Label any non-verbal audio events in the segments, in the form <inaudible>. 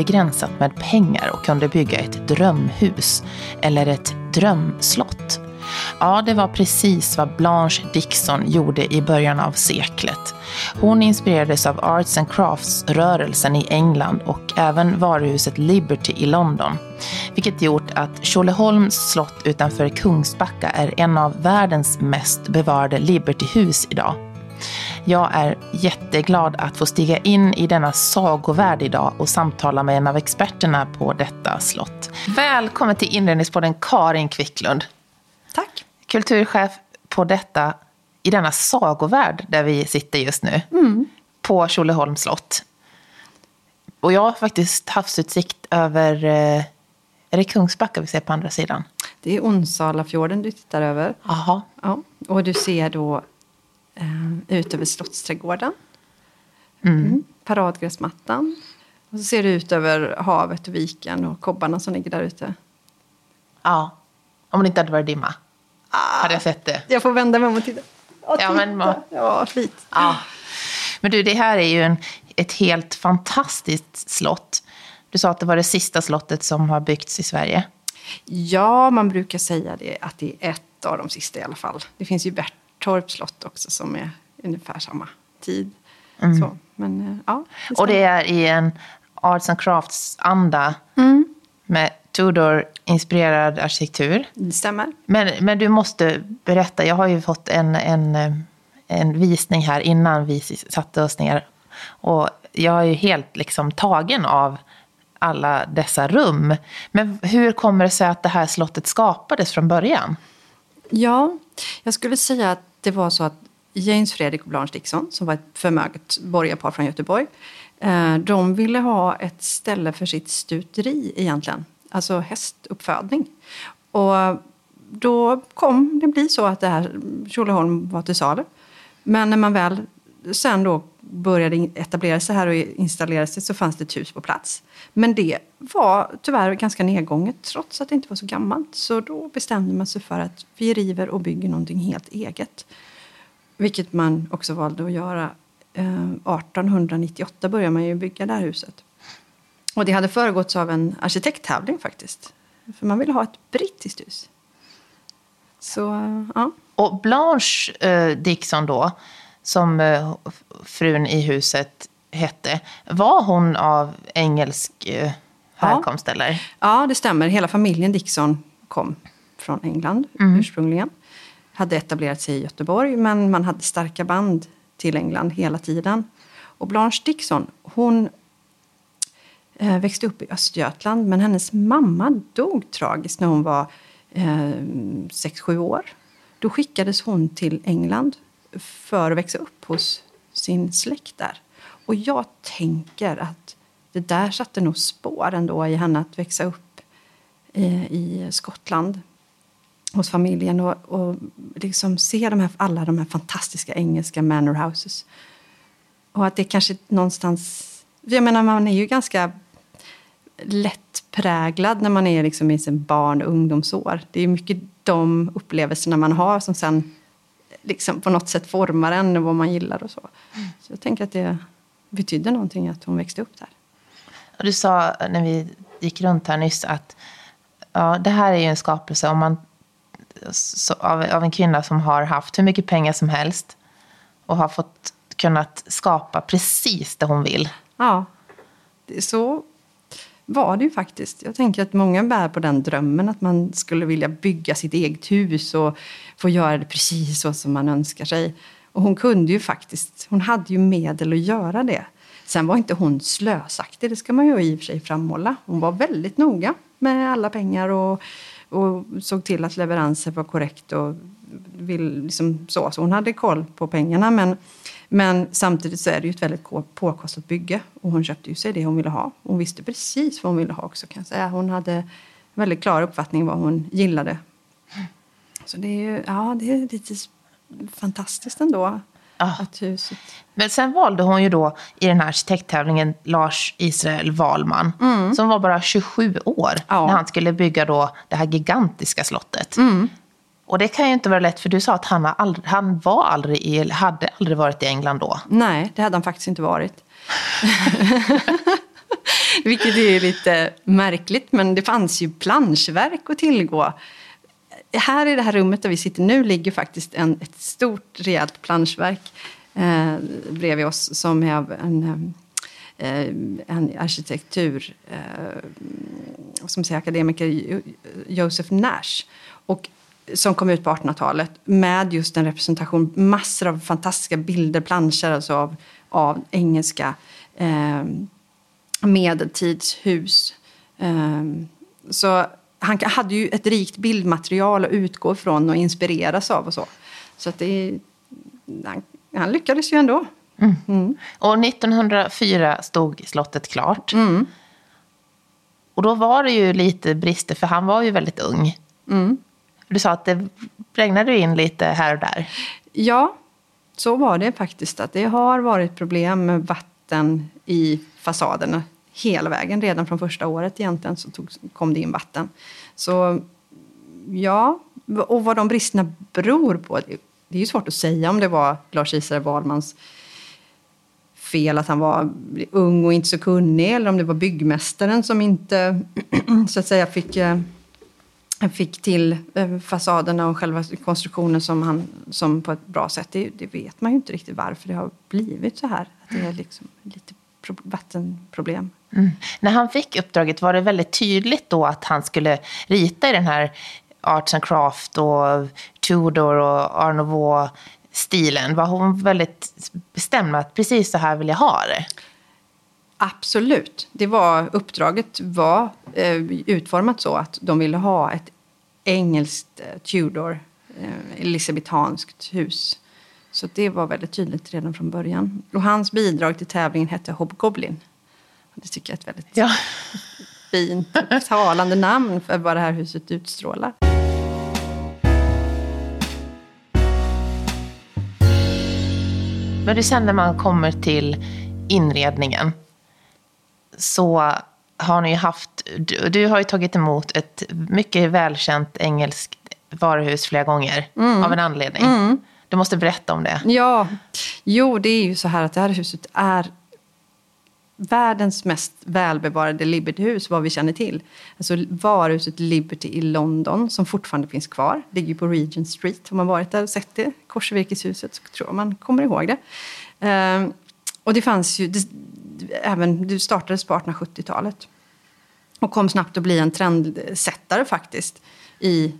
obegränsat med pengar och kunde bygga ett drömhus eller ett drömslott. Ja, det var precis vad Blanche Dixon gjorde i början av seklet. Hon inspirerades av Arts and Crafts-rörelsen i England och även varuhuset Liberty i London. Vilket gjort att Tjolöholms slott utanför Kungsbacka är en av världens mest bevarade Libertyhus idag. Jag är jätteglad att få stiga in i denna sagovärld idag och samtala med en av experterna på detta slott. Välkommen till Inredningspodden Karin Kvicklund. Tack. Kulturchef på detta, i denna sagovärld där vi sitter just nu. Mm. På Tjolöholms slott. Och jag har faktiskt havsutsikt över, eh, är det Kungsbacka vi ser på andra sidan? Det är Onsala-fjorden du tittar över. Aha. Ja, och du ser då eh, ut över Slottsträdgården. Mm. Mm. Paradgräsmattan. Och så ser du ut över havet och viken och kobbarna som ligger där ute. Ja, om det inte hade varit dimma. Ah, hade jag sett det. Jag får vända mig om och titta. Ja, titta. Men, ja, fint. Ja. Men du, det här är ju en, ett helt fantastiskt slott. Du sa att det var det sista slottet som har byggts i Sverige. Ja, man brukar säga det, att det är ett av de sista i alla fall. Det finns ju Bertorps slott också som är ungefär samma tid. Mm. Så, men, eh, ja, det och det är i en Arts and Crafts-anda mm. med Tudor-inspirerad arkitektur. Det stämmer. Men, men du måste berätta, jag har ju fått en, en, en visning här innan vi satte oss ner. Och jag är ju helt liksom tagen av alla dessa rum. Men hur kommer det sig att det här slottet skapades från början? Ja, jag skulle säga att det var så att James Fredrik och Blanche Dixon, som var ett förmöget borgarpar från Göteborg, eh, de ville ha ett ställe för sitt stuteri egentligen, alltså hästuppfödning. Och då kom det bli så att det här Tjolöholm var till salu. Men när man väl sen då började etablera sig här och installera sig så fanns det ett hus på plats. Men det var tyvärr ganska nedgånget trots att det inte var så gammalt. Så då bestämde man sig för att vi river och bygger någonting helt eget. Vilket man också valde att göra. Eh, 1898 började man ju bygga det här huset. Och det hade föregåtts av en arkitekttävling faktiskt. För man ville ha ett brittiskt hus. Så, eh, ja. Och Blanche eh, Dixon då, som eh, frun i huset hette, var hon av engelsk eh, härkomst ja. eller? Ja, det stämmer. Hela familjen Dixon kom från England mm. ursprungligen. Hade etablerat sig i Göteborg, men man hade starka band till England hela tiden. Och Blanche Dixon, hon eh, växte upp i Östergötland, men hennes mamma dog tragiskt när hon var eh, sex sju år. Då skickades hon till England för att växa upp hos sin släkt där. Och jag tänker att det där satte nog spår ändå i henne att växa upp i, i Skottland hos familjen och, och liksom se de här, alla de här fantastiska engelska manor houses. Och att det kanske någonstans... Jag menar, man är ju ganska lättpräglad när man är liksom i sin barn och ungdomsår. Det är mycket de upplevelserna man har som sen liksom på något sätt formar en och vad man gillar och så. Så jag tänker att det betydde någonting att hon växte upp där. Du sa när vi gick runt här nyss att ja, det här är ju en skapelse om man, så, av, av en kvinna som har haft hur mycket pengar som helst och har fått kunnat skapa precis det hon vill. Ja, så var det ju faktiskt. Jag tänker att många bär på den drömmen att man skulle vilja bygga sitt eget hus och få göra det precis så som man önskar sig. Och hon kunde ju faktiskt, hon hade ju medel att göra det. Sen var inte hon slösaktig, det ska man ju i och för sig framhålla. Hon var väldigt noga med alla pengar och, och såg till att leveranser var korrekt och vill, liksom så. Så hon hade koll på pengarna. Men, men samtidigt så är det ju ett väldigt påkostat bygge. Och hon köpte ju sig det hon ville ha. Hon visste precis vad hon ville ha också kan jag säga. Hon hade väldigt klar uppfattning vad hon gillade. Så det är ju, ja det är lite fantastiskt ändå. Ah. Att huset... Men sen valde hon ju då i den här arkitekttävlingen Lars Israel Wahlman. Mm. Som var bara 27 år ja. när han skulle bygga då det här gigantiska slottet. Mm. Och det kan ju inte vara lätt för du sa att han, aldrig, han var aldrig i, hade aldrig varit i England då. Nej, det hade han faktiskt inte varit. <laughs> Vilket är lite märkligt, men det fanns ju planschverk att tillgå. Här i det här rummet där vi sitter nu ligger faktiskt en, ett stort rejält planschverk eh, bredvid oss som är av en, eh, en arkitektur, eh, som säger akademiker Joseph Nash. Och som kom ut på 1800-talet med just en representation, massor av fantastiska bilder, planscher alltså av, av engelska eh, medeltidshus. Eh, så han hade ju ett rikt bildmaterial att utgå ifrån och inspireras av och så. Så att det, han, han lyckades ju ändå. Mm. Mm. Och 1904 stod slottet klart. Mm. Och då var det ju lite brister, för han var ju väldigt ung. Du sa att det regnade in lite här och där. Ja, så var det faktiskt. Att det har varit problem med vatten i fasaderna hela vägen. Redan från första året egentligen så tog, kom det in vatten. Så ja, och vad de bristerna beror på. Det är ju svårt att säga om det var Lars-Isare Wahlmans fel att han var ung och inte så kunnig eller om det var byggmästaren som inte <clears throat> så att säga fick eh, fick till eh, fasaderna och själva konstruktionen som, han, som på ett bra sätt. Det, det, vet man ju inte riktigt varför det har blivit så här. Att det är liksom lite vattenproblem. Mm. När han fick uppdraget var det väldigt tydligt då att han skulle rita i den här Arts and Craft och Tudor och Art Nouveau-stilen. Var hon väldigt bestämd med att precis så här vill jag ha det? Absolut. Det var, uppdraget var eh, utformat så att de ville ha ett engelskt eh, Tudor, eh, elisabethanskt hus. Så det var väldigt tydligt redan från början. Och hans bidrag till tävlingen hette Hobgoblin. Det tycker jag är ett väldigt ja. <laughs> fint och talande namn för vad det här huset utstrålar. Men du sen när man kommer till inredningen så har ni ju haft, du, du, har ju tagit emot ett mycket välkänt engelskt varuhus flera gånger mm. av en anledning. Mm. Du måste berätta om det. Ja, jo det är ju så här att det här huset är världens mest välbevarade Libertyhus vad vi känner till. Alltså varuhuset Liberty i London som fortfarande finns kvar. Ligger på Regent Street. Har man varit där och sett det, korsvirkeshuset, så tror jag man kommer ihåg det. Um, och det fanns ju, det, även, det startades på 1870-talet. Och kom snabbt att bli en trendsättare faktiskt i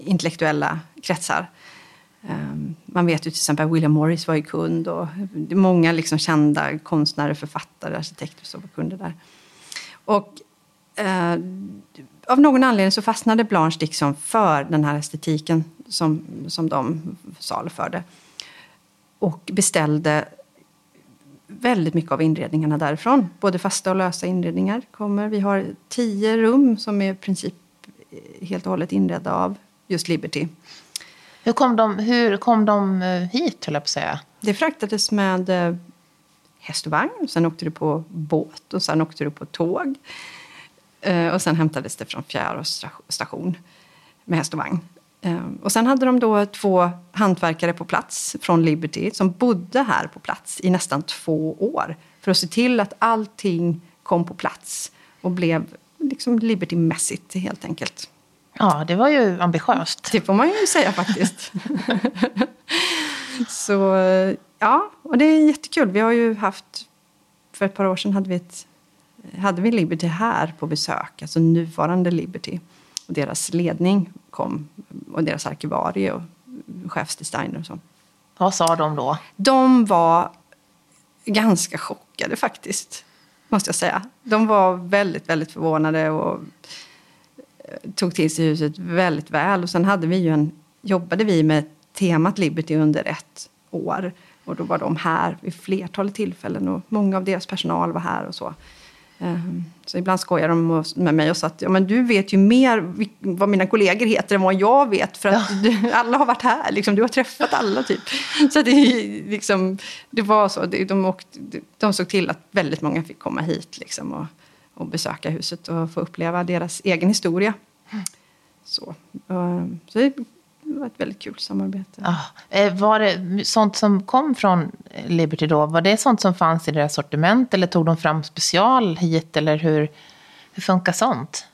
intellektuella kretsar. Ehm, man vet ju till exempel att William Morris var ju kund och många liksom kända konstnärer, författare, arkitekter som var kunder där. Och eh, av någon anledning så fastnade Blanche Dixon för den här estetiken som, som de saluförde. Och beställde väldigt mycket av inredningarna därifrån. Både fasta och lösa inredningar kommer. Vi har tio rum som är i princip helt och hållet inredda av just Liberty. Hur kom de, hur kom de eh, hit, höll jag på att säga? Det fraktades med eh, häst och vagn. Sen åkte du på båt och sen åkte du på tåg. Eh, och sen hämtades det från Fjärås station med häst och vagn. Ehm, och sen hade de då två hantverkare på plats från Liberty som bodde här på plats i nästan två år för att se till att allting kom på plats och blev liksom Liberty-mässigt helt enkelt. Ja, det var ju ambitiöst. Det får man ju säga faktiskt. <laughs> Så ja, och det är jättekul. Vi har ju haft, för ett par år sedan hade vi, ett, hade vi Liberty här på besök, alltså nuvarande Liberty. Och deras ledning kom, och deras arkivarie och chefsdesigner och så. Vad sa de då? De var ganska chockade faktiskt, måste jag säga. De var väldigt, väldigt förvånade och eh, tog till sig huset väldigt väl. Och sen hade vi ju en, jobbade vi med temat Liberty under ett år. Och då var de här vid flertalet tillfällen och många av deras personal var här och så. Ehm, så ibland skojar de med mig och sa att ja, men du vet ju mer vad mina kollegor heter än vad jag vet för att du, alla har varit här. Liksom, du har träffat alla typ. <laughs> Så det, liksom, det var så. De, åkte, de såg till att väldigt många fick komma hit liksom, och, och besöka huset och få uppleva deras egen historia. Så, ehm, så det var ett väldigt kul samarbete. Ja. Var det sånt som kom från Liberty då, var det sånt som fanns i deras sortiment eller tog de fram special hit eller hur, hur funkar sånt?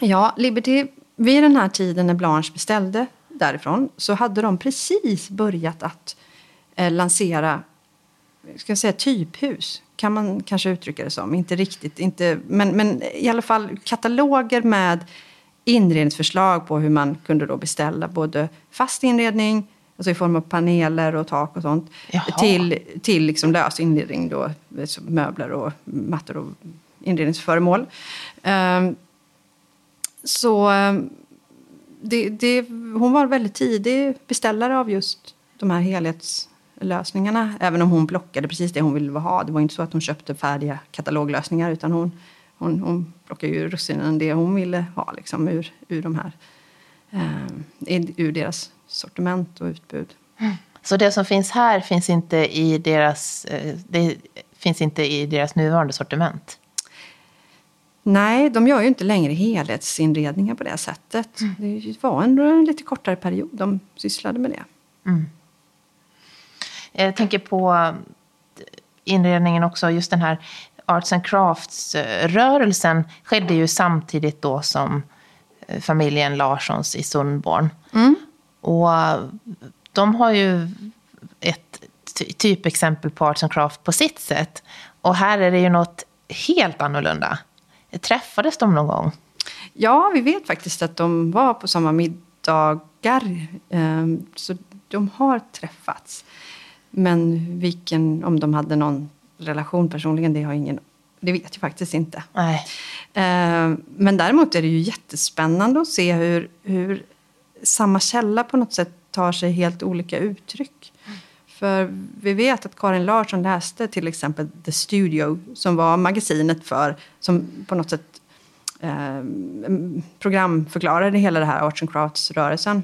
Ja, Liberty, vid den här tiden när Blanche beställde därifrån så hade de precis börjat att eh, lansera ska jag säga, typhus. Kan man kanske uttrycka det som. Inte riktigt, inte, men, men i alla fall kataloger med inredningsförslag på hur man kunde då beställa både fast inredning, alltså i form av paneler och tak och sånt, Jaha. till, till liksom lös inredning, då, möbler och mattor och inredningsföremål. Um, så um, det, det, hon var väldigt tidig beställare av just de här helhetslösningarna. Även om hon plockade precis det hon ville ha. Det var inte så att hon köpte färdiga kataloglösningar utan hon, hon, hon plockade ju russinen det hon ville ha liksom, ur, ur, de här, eh, ur deras sortiment och utbud. Mm. Så det som finns här finns inte i deras, eh, det finns inte i deras nuvarande sortiment? Nej, de gör ju inte längre helhetsinredningar på det sättet. Mm. Det var ändå en lite kortare period de sysslade med det. Mm. Jag tänker på inredningen också, just den här Arts and Crafts-rörelsen skedde ju samtidigt då som eh, familjen Larssons i Sundborn. Mm. Och de har ju ett typexempel på Arts and Craft på sitt sätt. Och här är det ju något helt annorlunda. Träffades de någon gång? Ja, vi vet faktiskt att de var på samma middagar. Ehm, så de har träffats. Men vilken, om de hade någon relation personligen, det har ingen det vet jag faktiskt inte. Nej. Ehm, men däremot är det ju jättespännande att se hur, hur samma källa på något sätt tar sig helt olika uttryck. För vi vet att Karin Larsson läste till exempel The Studio som var magasinet för, som på något sätt eh, programförklarade hela det här Arts and Crafts-rörelsen.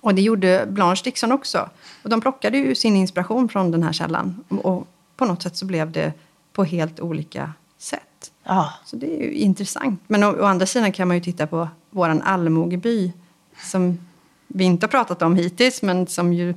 Och det gjorde Blanche Dixon också. Och de plockade ju sin inspiration från den här källan. Och på något sätt så blev det på helt olika sätt. Ja. Så det är ju intressant. Men å, å andra sidan kan man ju titta på våran allmogeby som vi inte har pratat om hittills, men som ju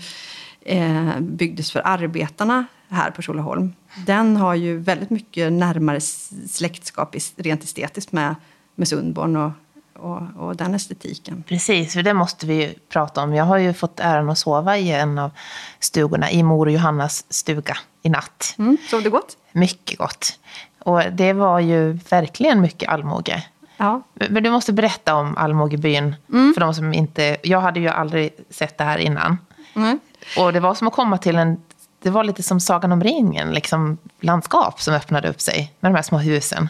eh, byggdes för arbetarna här på Tjolöholm. Den har ju väldigt mycket närmare släktskap rent estetiskt med, med Sundborn och, och, och, den estetiken. Precis, för det måste vi ju prata om. Jag har ju fått äran att sova i en av stugorna, i mor och Johannas stuga i natt. Mm, sov du gott? Mycket gott. Och det var ju verkligen mycket allmoge. Ja. Men du måste berätta om allmogebyn mm. för de som inte... Jag hade ju aldrig sett det här innan. Mm. Och det var som att komma till en... Det var lite som Sagan om ringen, liksom landskap som öppnade upp sig med de här små husen.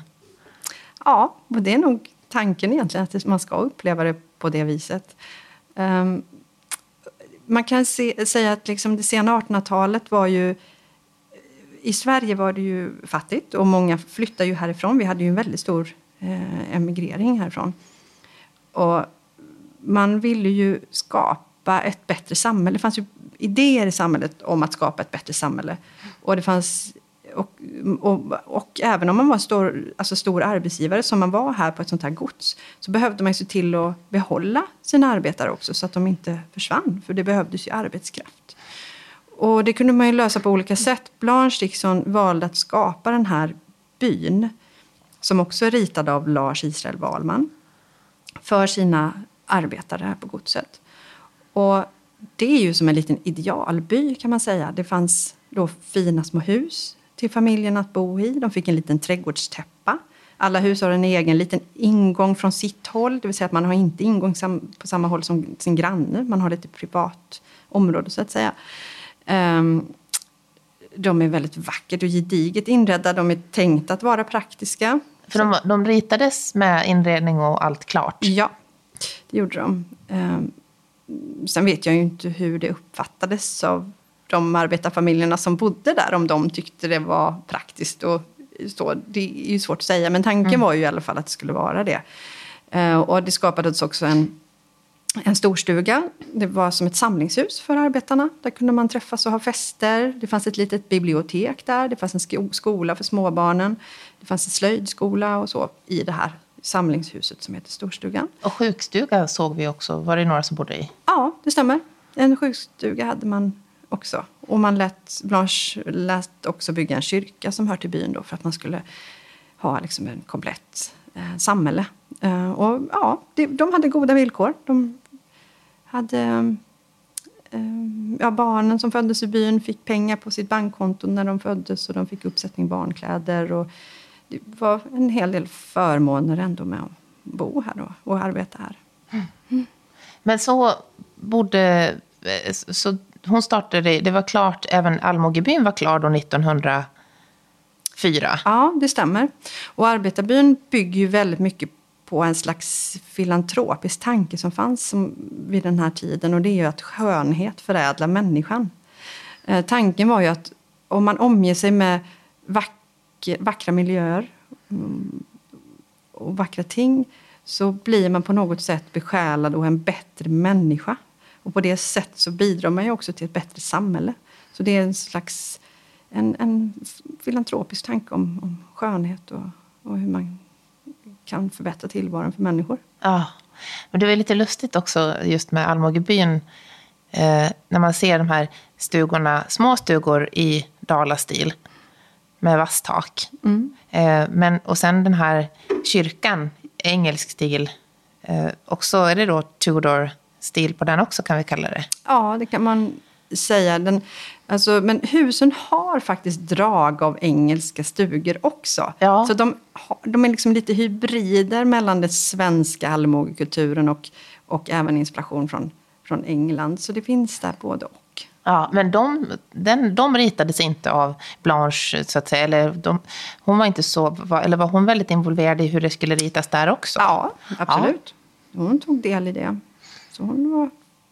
Ja, och det är nog tanken egentligen, att man ska uppleva det på det viset. Um, man kan se, säga att liksom det sena 1800-talet var ju... I Sverige var det ju fattigt och många flyttade ju härifrån. Vi hade ju en väldigt stor eh, emigrering härifrån. Och man ville ju skapa ett bättre samhälle. Det fanns ju idéer i samhället om att skapa ett bättre samhälle. Och det fanns och, och, och, även om man var stor, alltså stor arbetsgivare som man var här på ett sånt här gods så behövde man se till att behålla sina arbetare också så att de inte försvann. För det behövdes ju arbetskraft. Och det kunde man ju lösa på olika sätt. Blanche Dixon valde att skapa den här byn som också är ritad av Lars Israel Wahlman för sina arbetare här på godset. Och det är ju som en liten idealby kan man säga. Det fanns då fina små hus till familjen att bo i. De fick en liten trädgårdstäppa. Alla hus har en egen liten ingång från sitt håll, det vill säga att man har inte ingång på samma håll som sin granne. Man har lite privat område så att säga. Ehm, de är väldigt vackert och gediget inredda. De är tänkta att vara praktiska. För de, de ritades med inredning och allt klart? Ja, det gjorde de. Ehm, sen vet jag ju inte hur det uppfattades av de arbetarfamiljerna som bodde där, om de tyckte det var praktiskt. Och så. Det är ju svårt att säga, men tanken mm. var ju i alla fall att det skulle vara det. Ehm, och det skapades också en en storstuga. Det var som ett samlingshus för arbetarna. Där kunde man träffas och ha fester. Det fanns ett litet bibliotek där. Det fanns en skola för småbarnen. Det fanns en slöjdskola och så i det här samlingshuset som heter Storstugan. Och sjukstuga såg vi också. Var det några som bodde i? Ja, det stämmer. En sjukstuga hade man också. Och man lät, Blanche lät också bygga en kyrka som hör till byn då för att man skulle ha liksom en komplett eh, samhälle. Eh, och ja, det, de hade goda villkor. De hade... Eh, ja, barnen som föddes i byn fick pengar på sitt bankkonto när de föddes och de fick uppsättning barnkläder. Och det var en hel del förmåner ändå med att bo här då, och arbeta här. Mm. Men så bodde... Eh, så hon startade, det var klart, även Almogebyn var klar då 1904? Ja, det stämmer. Och Arbetarbyn bygger ju väldigt mycket på en slags filantropisk tanke som fanns vid den här tiden och det är ju att skönhet förädlar människan. Eh, tanken var ju att om man omger sig med vack, vackra miljöer mm, och vackra ting så blir man på något sätt besjälad och en bättre människa. Och på det sättet så bidrar man ju också till ett bättre samhälle. Så det är en slags en, en filantropisk tanke om, om skönhet och, och hur man kan förbättra tillvaron för människor. Ja, men det var lite lustigt också just med Almogebyn. Eh, när man ser de här stugorna, små stugor i dalastil med vasstak. Mm. Eh, men, och sen den här kyrkan, engelsk stil. Eh, också är det då Tudor-stil på den också kan vi kalla det? Ja, det kan man säga. Den, alltså, men husen har faktiskt drag av engelska stugor också. Ja. Så de, de är liksom lite hybrider mellan den svenska allmogekulturen och, och även inspiration från, från England. Så det finns där både och. Ja, men de, den, de ritades inte av Blanche, så att säga. Eller de, hon var inte så, eller var hon väldigt involverad i hur det skulle ritas där också? Ja, absolut. Ja. Hon tog del i det. Så hon var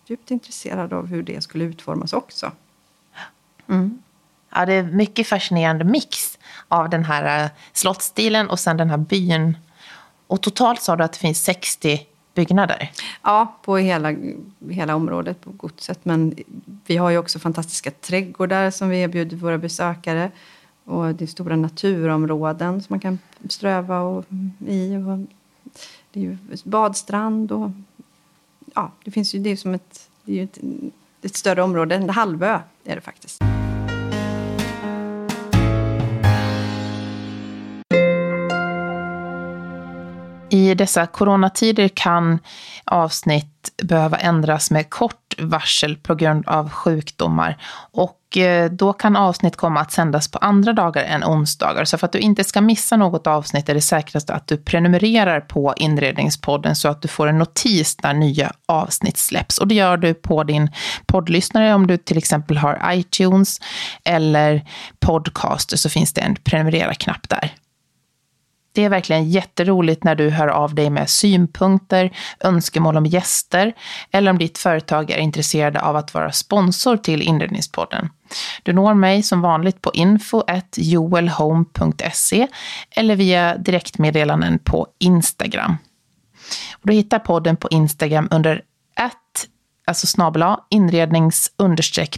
djupt intresserad av hur det skulle utformas också. Mm. Ja, det är mycket fascinerande mix av den här uh, slottstilen och sen den här byn. Och totalt sa du att det finns 60 byggnader? Ja, på hela, hela området på godset. Men vi har ju också fantastiska trädgårdar som vi erbjuder våra besökare. Och det är stora naturområden som man kan ströva och, i. Och det är ju badstrand och ja, det finns ju, det är som ett, det är ju ett, ett större område, en halvö är det faktiskt. I dessa coronatider kan avsnitt behöva ändras med kort varsel på grund av sjukdomar. Och eh, då kan avsnitt komma att sändas på andra dagar än onsdagar. Så för att du inte ska missa något avsnitt är det säkrast att du prenumererar på Inredningspodden så att du får en notis när nya avsnitt släpps. Och det gör du på din poddlyssnare om du till exempel har iTunes eller Podcaster så finns det en prenumerera-knapp där. Det är verkligen jätteroligt när du hör av dig med synpunkter, önskemål om gäster eller om ditt företag är intresserade av att vara sponsor till Inredningspodden. Du når mig som vanligt på info.joelhome.se eller via direktmeddelanden på Instagram. du hittar podden på Instagram under att alltså snabel inrednings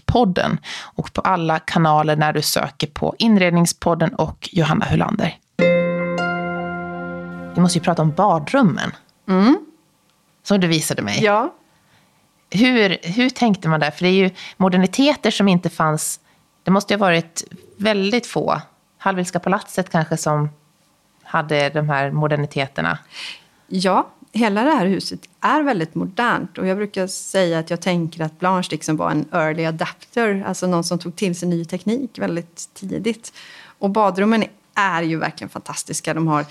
podden och på alla kanaler när du söker på Inredningspodden och Johanna Hulander. Vi måste ju prata om badrummen. Mm. Som du visade mig. Ja. Hur, hur tänkte man där? För det är ju moderniteter som inte fanns. Det måste ju ha varit väldigt få. Hallwylska palatset kanske som hade de här moderniteterna. Ja, hela det här huset är väldigt modernt. Och jag brukar säga att jag tänker att Blanche liksom var en early adapter. Alltså någon som tog till sig ny teknik väldigt tidigt. Och badrummen är ju verkligen fantastiska. De har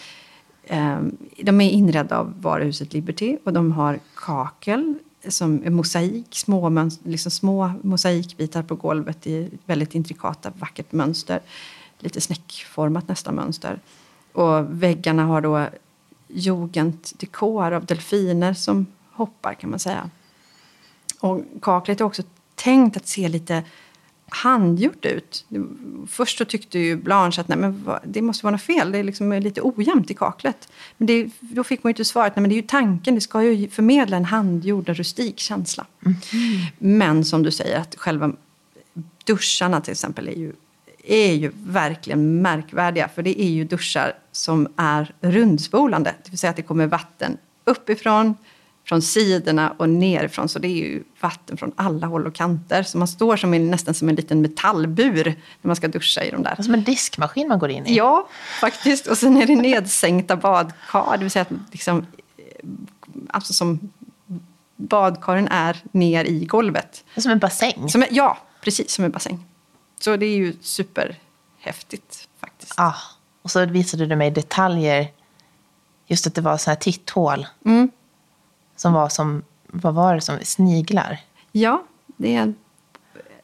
Ehm, de är inredda av varuhuset Liberty och de har kakel som är mosaik, små, liksom små mosaikbitar på golvet i väldigt intrikata, vackert mönster. Lite snäckformat nästan mönster. Och väggarna har då jugenddekor av delfiner som hoppar kan man säga. Och kaklet är också tänkt att se lite handgjort ut. Först så tyckte ju Blanche att nej, men det måste vara något fel, det är liksom lite ojämnt i kaklet. Men det, då fick man ju inte svaret, nej men det är ju tanken, det ska ju förmedla en handgjord, rustik känsla. Mm. Men som du säger, att själva duscharna till exempel är ju, är ju verkligen märkvärdiga. För det är ju duschar som är rundspolande. Det vill säga att det kommer vatten uppifrån, från sidorna och nerifrån. Så det är ju vatten från alla håll och kanter. Så man står som en, nästan som en liten metallbur när man ska duscha i de där. Som en diskmaskin man går in i. Ja, faktiskt. Och sen är det nedsänkta badkar. Det vill säga att liksom, alltså som badkaren är ner i golvet. Som en bassäng. Som, ja, precis som en bassäng. Så det är ju superhäftigt faktiskt. Ah, och så visade du mig detaljer. Just att det var sådana här titthål. Mm. Som var som, vad var det som, sniglar? Ja, det är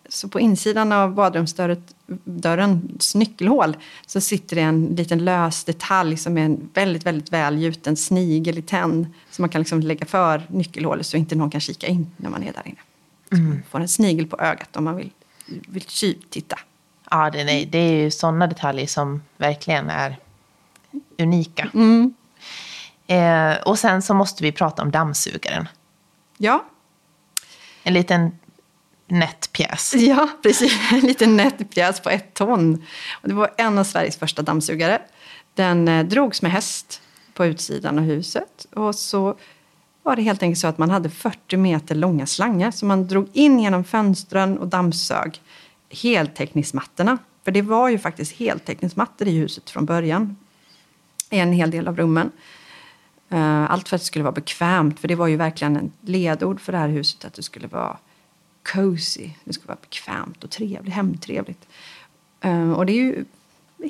så på insidan av badrumsdörrens nyckelhål så sitter det en liten lös detalj som är en väldigt, väldigt välgjuten snigel i tenn. Som man kan liksom lägga för nyckelhålet så inte någon kan kika in när man är där inne. Så man får en snigel på ögat om man vill, vill tjuvtitta. Ja, det, nej, det är ju sådana detaljer som verkligen är unika. Mm. Eh, och sen så måste vi prata om dammsugaren. Ja, En liten nätt pjäs. <laughs> Ja, precis. En liten nätpjäs på ett ton. Och det var en av Sveriges första dammsugare. Den eh, drogs med häst på utsidan av huset. Och så var det helt enkelt så att man hade 40 meter långa slangar som man drog in genom fönstren och dammsög heltäckningsmattorna. För det var ju faktiskt heltäckningsmattor i huset från början. I en hel del av rummen. Eh, Allt för att det skulle vara bekvämt, för det var ju verkligen en ledord för det här huset att det skulle vara cozy, det skulle vara bekvämt och trevligt, hemtrevligt. Eh, Och det är ju,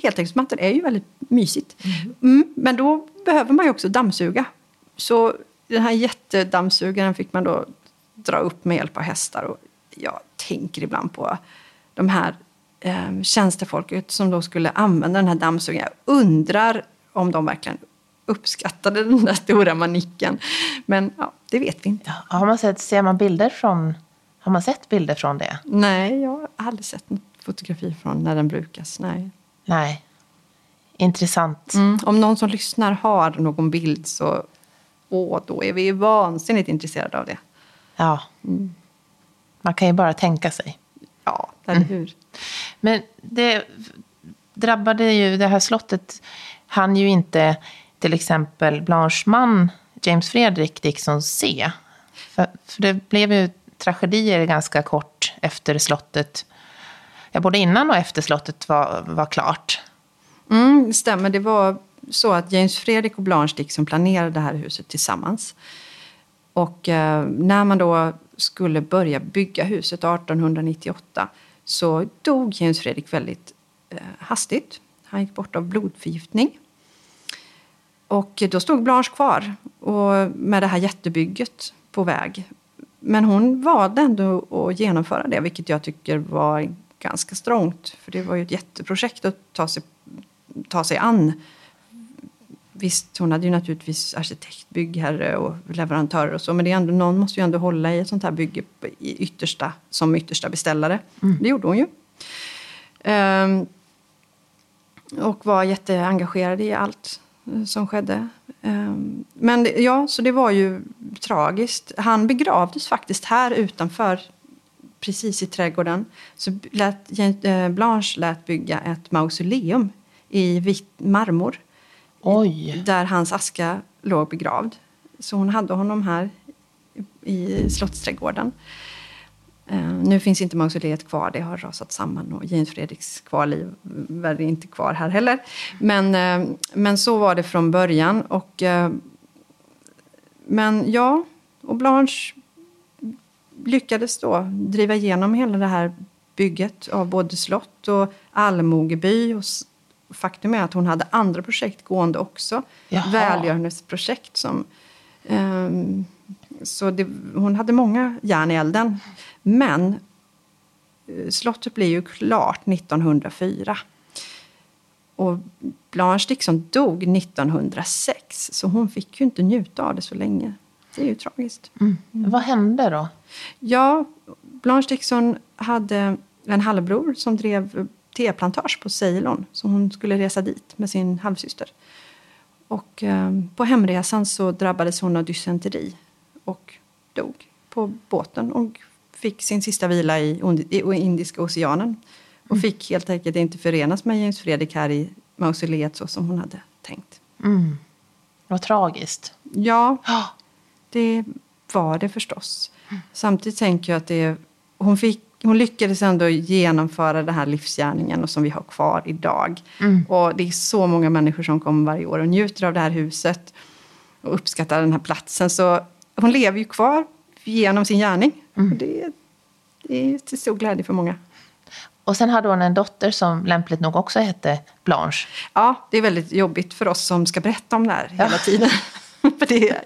heltäckningsmattor är ju väldigt mysigt. Mm, men då behöver man ju också dammsuga. Så den här jättedammsugaren fick man då dra upp med hjälp av hästar. Och jag tänker ibland på de här eh, tjänstefolket som då skulle använda den här dammsugaren. Jag undrar om de verkligen uppskattade den där stora manicken. Men ja, det vet vi inte. Ja, Har man sett, ser man bilder från, har man sett bilder från det? Nej, jag har aldrig sett något fotografi från när den brukas. Nej. Nej. Intressant. Mm. Om någon som lyssnar har någon bild så åh, då är vi vansinnigt intresserade av det. Ja. Man kan ju bara tänka sig. Ja, eller hur? Men det drabbade ju, det här slottet han ju inte till exempel Blanche man, James Fredrik Dixon se. För, för det blev ju tragedier ganska kort efter slottet. Ja, både innan och efter slottet var, var klart. Mm, det stämmer. Det var så att James Fredrik och Blanche Dixon planerade det här huset tillsammans. Och eh, när man då skulle börja bygga huset 1898 så dog James Fredrik väldigt eh, hastigt. Han gick bort av blodförgiftning. Och då stod Blanche kvar och med det här jättebygget på väg. Men hon valde ändå att genomföra det, vilket jag tycker var ganska strångt. För det var ju ett jätteprojekt att ta sig, ta sig an. Visst, hon hade ju naturligtvis arkitekt, byggherre och leverantörer och så. Men det är ändå, någon måste ju ändå hålla i ett sånt här bygge i yttersta, som yttersta beställare. Det gjorde hon ju. Ehm, och var jätteengagerad i allt som skedde. Ehm, Men ja, så det var ju tragiskt. Han begravdes faktiskt här utanför, precis i trädgården. Så lät, eh, Blanche lät bygga ett mausoleum i vit marmor. Oj. Där hans aska låg begravd. Så hon hade honom här i Slottsträdgården. Eh, nu finns inte mausoleet kvar, det har rasat samman och James Fredriks kvarliv är inte kvar här heller. Men, eh, men så var det från början. Och, eh, men ja, och Blanche lyckades då driva igenom hela det här bygget av både slott och allmogeby. Och faktum är att hon hade andra projekt gående också. Jaha. Välgörenhetsprojekt som ehm, så det, hon hade många järn i elden. Men eh, slottet blev ju klart 1904. Och Blanche Dixon dog 1906, så hon fick ju inte njuta av det så länge. Det är ju tragiskt. Vad hände då? Ja, Blanche Dixon hade en halvbror som drev teplantage på Ceylon. Så hon skulle resa dit med sin halvsyster. Och eh, på hemresan så drabbades hon av dysenteri och dog på båten och fick sin sista vila i, i Indiska oceanen. Och fick helt enkelt inte förenas med James Fredrik här i mausoleet så som hon hade tänkt. Mm. Vad tragiskt. Ja, Ja. det var det förstås. Samtidigt tänker jag att det, hon, fick, hon lyckades ändå genomföra den här livsgärningen och som vi har kvar idag. Mm. Och det är så många människor som kommer varje år och njuter av det här huset och uppskattar den här platsen. Så hon lever ju kvar genom sin gärning. Mm. Det, det är till stor glädje för många. Och sen hade hon en dotter som lämpligt nog också hette Blanche. Ja, det är väldigt jobbigt för oss som ska berätta om det här hela tiden. <laughs> för det, är,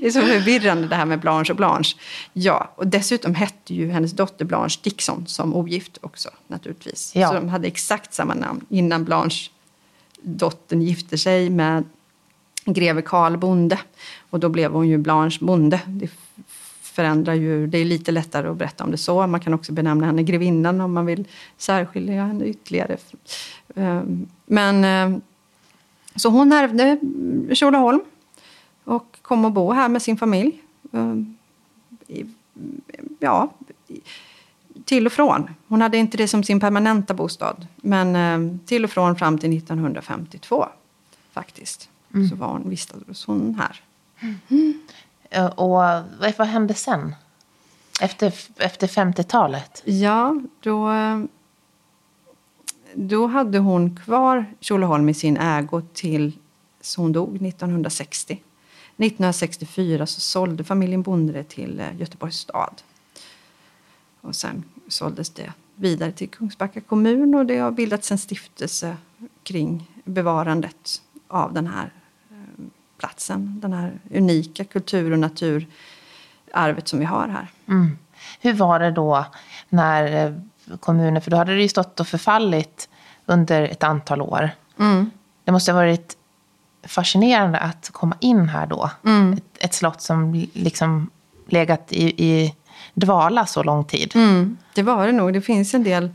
det är så förvirrande det här med Blanche och Blanche. Ja, och dessutom hette ju hennes dotter Blanche Dixon som ogift också naturligtvis. Ja. Så de hade exakt samma namn innan Blanche, dottern, gifte sig med greve Karl Bonde. Och då blev hon ju Blanche Bonde. Det förändrar ju, det är lite lättare att berätta om det så. Man kan också benämna henne grevinnan om man vill särskilja henne ytterligare. Ehm, Men eh, så hon ärvde Tjolöholm och kom att bo här med sin familj. Ehm, Ja, till och från. Hon hade inte det som sin permanenta bostad. Men eh, till och från fram till 1952 faktiskt. Så var hon, vistades hon här. Eh, Eh, och vad hände sen? Efter, efter 50-talet? Ja, då, då hade hon kvar Tjolöholm i sin ägo till så hon dog 1960. 1964 så sålde familjen Bondre till eh, Göteborgs stad. Och sen såldes det vidare till Kungsbacka kommun och det har bildats en stiftelse kring bevarandet av den här platsen. Den här unika kultur och naturarvet som vi har här. Mm. Hur var det då när eh, kommunen, för då hade det ju stått och förfallit under ett antal år. Mm. Det måste ha varit fascinerande att komma in här då. Mm. Ett, ett slott som liksom legat i, i dvala så lång tid. Mm, det var det nog. Det finns en del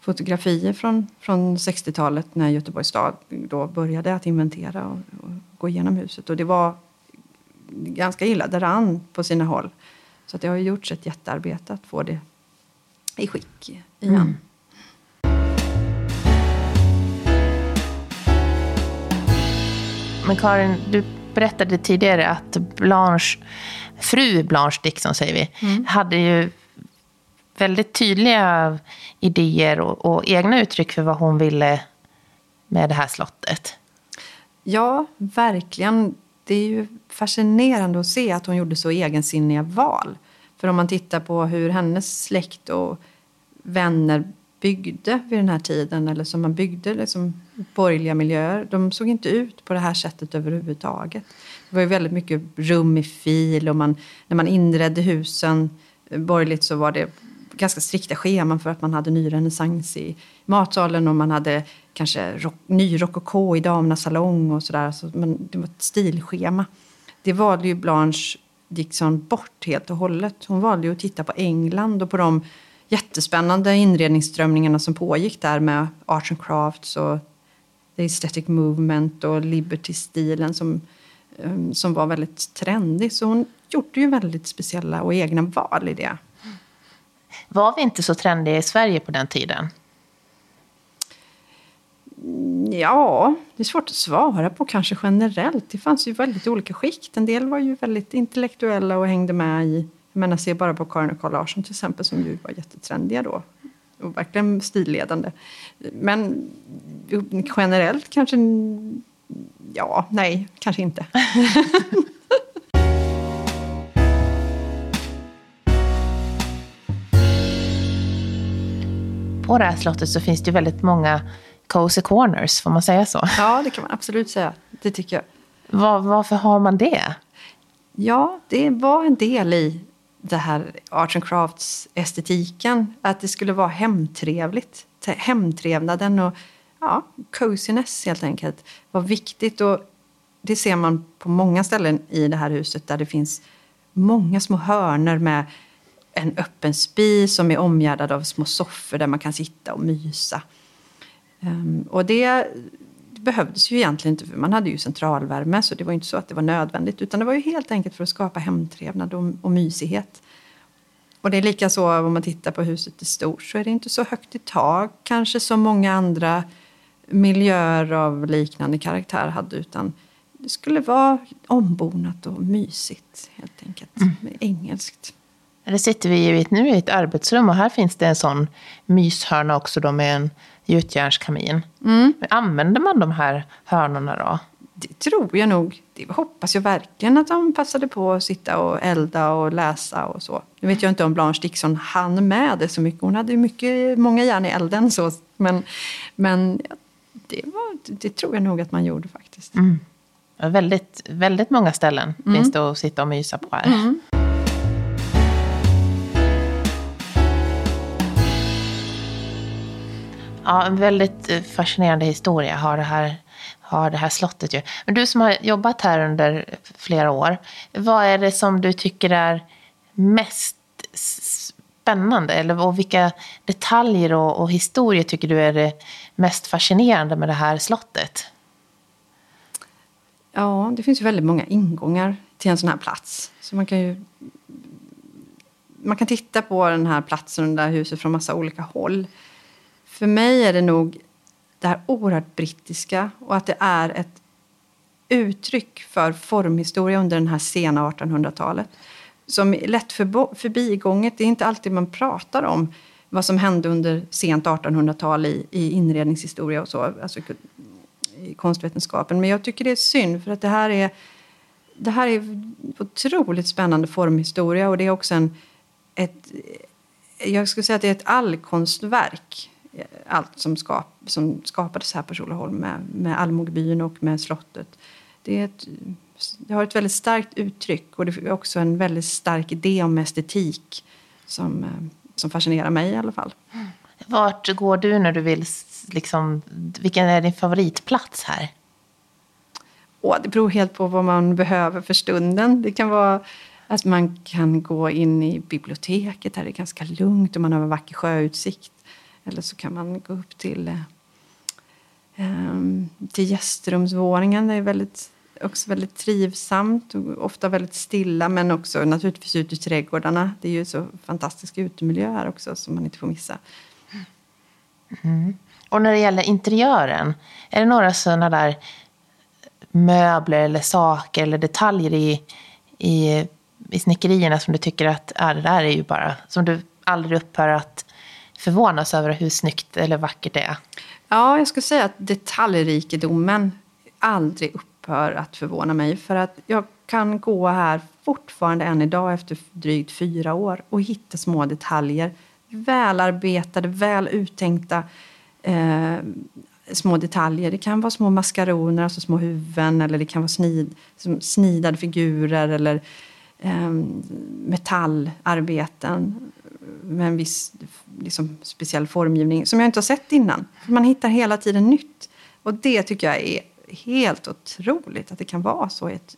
fotografier från, från 60-talet när Göteborgs stad då började att inventera och, och gå igenom huset. Och det var ganska illa däran på sina håll. Så att det har ju gjorts ett jättearbete att få det i skick igen. Mm. Men Karin, du berättade tidigare att Blanche, fru Blanche Dixon säger vi, hade ju väldigt tydliga idéer och, och egna uttryck för vad hon ville med det här slottet. Ja, verkligen. Det är ju fascinerande att se att hon gjorde så egensinniga val. För om man tittar på hur hennes släkt och vänner byggde vid den här tiden, eller som man byggde liksom borgerliga miljöer, de såg inte ut på det här sättet överhuvudtaget. Det var ju väldigt mycket rum i fil och man, när man inredde husen borgerligt så var det ganska strikta scheman för att man hade nyrenässans i matsalen och man hade kanske rock, ny rokoko i damernas salong och sådär. Alltså, Så det var ett stilschema. Det valde ju Blanche Dixon bort helt och hållet. Hon valde ju att titta på England och på de jättespännande inredningsströmningarna som pågick där med arts and crafts och the aesthetic movement och liberty-stilen som, um, som var väldigt trendig. Så hon gjorde ju väldigt speciella och egna val i det. Var vi inte så trendiga i Sverige på den tiden? Ja, det är svårt att svara på kanske generellt. Det fanns ju väldigt olika skikt. En del var ju väldigt intellektuella och hängde med i... Jag menar, se bara på Karin och Carl Larsson till exempel som ju var jättetrendiga då. Och verkligen stilledande. Men generellt kanske... Ja, nej, kanske inte. <laughs> På det här slottet så finns det väldigt många cozy corners, får man säga så? Ja, det kan man absolut säga. Det tycker jag. Var, varför har man det? Ja, det var en del i det här arts and crafts estetiken. Att det skulle vara hemtrevligt. Hemtrevnaden och ja, coziness helt enkelt var viktigt. Och det ser man på många ställen i det här huset där det finns många små hörner med en öppen spis som är omgärdad av små soffor där man kan sitta och mysa. Ehm, och det behövdes ju egentligen inte, för man hade ju centralvärme så det var inte så att det var nödvändigt utan det var ju helt enkelt för att skapa hemtrevnad och, och mysighet. Och det är lika så om man tittar på huset i stort så är det inte så högt i tak kanske som många andra miljöer av liknande karaktär hade. Utan det skulle vara ombonat och mysigt helt enkelt. Mm. Engelskt. Det sitter vi i nu i ett arbetsrum och här finns det en sån myshörna också då med en gjutjärnskamin. Mm. Använder man de här hörnorna då? Det tror jag nog. Det hoppas jag verkligen att de passade på att sitta och elda och läsa och så. Nu vet jag inte om Blanche Dixon hann med det så mycket. Hon hade ju mycket, många järn i elden så. Men, men det, var, det tror jag nog att man gjorde faktiskt. Mm. Väldigt, väldigt många ställen mm. finns det att sitta och mysa på här. Mm. Ja, en väldigt eh, fascinerande historia har det här, har det här slottet ju. Men du som har jobbat här under flera år, vad är det som du tycker är mest spännande? Eller, och vilka detaljer och, och historier tycker du är det mest fascinerande med det här slottet? Ja, det finns ju väldigt många ingångar till en sån här plats. Så man kan ju man kan titta på den här platsen och det här huset från massa olika håll. För mig är det nog det här oerhört brittiska och att det är ett uttryck för formhistoria under den här sena 1800-talet. Som är lätt förbigånget. Det är inte alltid man pratar om vad som hände under sent 1800-tal i, i inredningshistoria och så, alltså i konstvetenskapen. Men jag tycker det är synd för att det här är det här är otroligt spännande formhistoria och det är också en, ett, jag skulle säga att det är ett allkonstverk allt som, skap, som skapades här på Tjolöholm med, med Allmogebyn och med slottet. Det, ett, det har ett väldigt starkt uttryck och det är också en väldigt stark idé om estetik som, eh, som fascinerar mig i alla fall. Vart går du när du vill, liksom, vilken är din favoritplats här? Åh, det beror helt på vad man behöver för stunden. Det kan vara att man kan gå in i biblioteket, där det är ganska lugnt och man har en vacker sjöutsikt. Eller så kan man gå upp till, eh, ehm, till gästrumsvåningen. Det är väldigt, också väldigt trivsamt och ofta väldigt stilla men också naturligtvis ute i trädgårdarna. Det är ju så fantastisk utemiljö här också som man inte får missa. Mm. Och när det gäller interiören, är det några sådana där möbler eller saker eller detaljer i, i, i snickerierna som du tycker att äh, det där är ju bara, som du aldrig upphör att förvånas över hur snyggt eller vackert det är. Ja, jag skulle säga att detaljrikedomen aldrig upphör att förvåna mig. För att jag kan gå här fortfarande än idag efter drygt fyra år och hitta små detaljer. Välarbetade, väl uttänkta eh, små detaljer. Det kan vara små maskaroner, alltså små huvuden eller det kan vara snid, snidade figurer eller eh, metallarbeten med en viss liksom, speciell formgivning som jag inte har sett innan. Man hittar hela tiden nytt. Och det tycker jag är helt otroligt att det kan vara så i ett,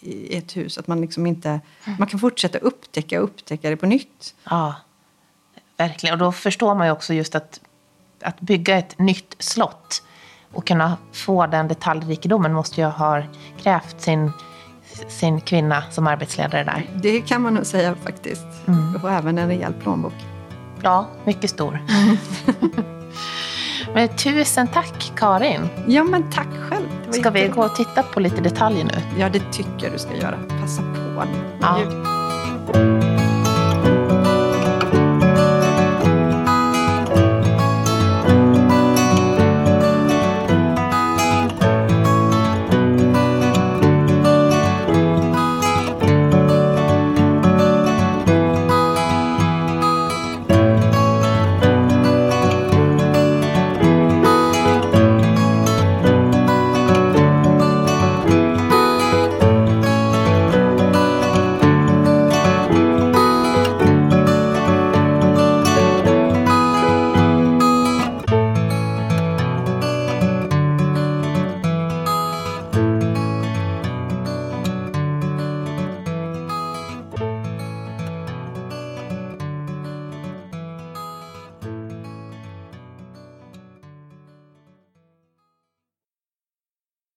i ett hus. Att man liksom inte... Man kan fortsätta upptäcka och upptäcka det på nytt. Ja, verkligen. Och då förstår man ju också just att, att bygga ett nytt slott och kunna få den detaljrikedomen måste ju ha krävt sin sin kvinna som arbetsledare där. Det kan man nog säga faktiskt. Mm. Och även en rejäl plånbok. Ja, mycket stor. <laughs> men tusen tack Karin. Ja, men tack själv. Ska vi gå och titta på lite detaljer nu? Ja, det tycker jag du ska göra. Passa på. Ja.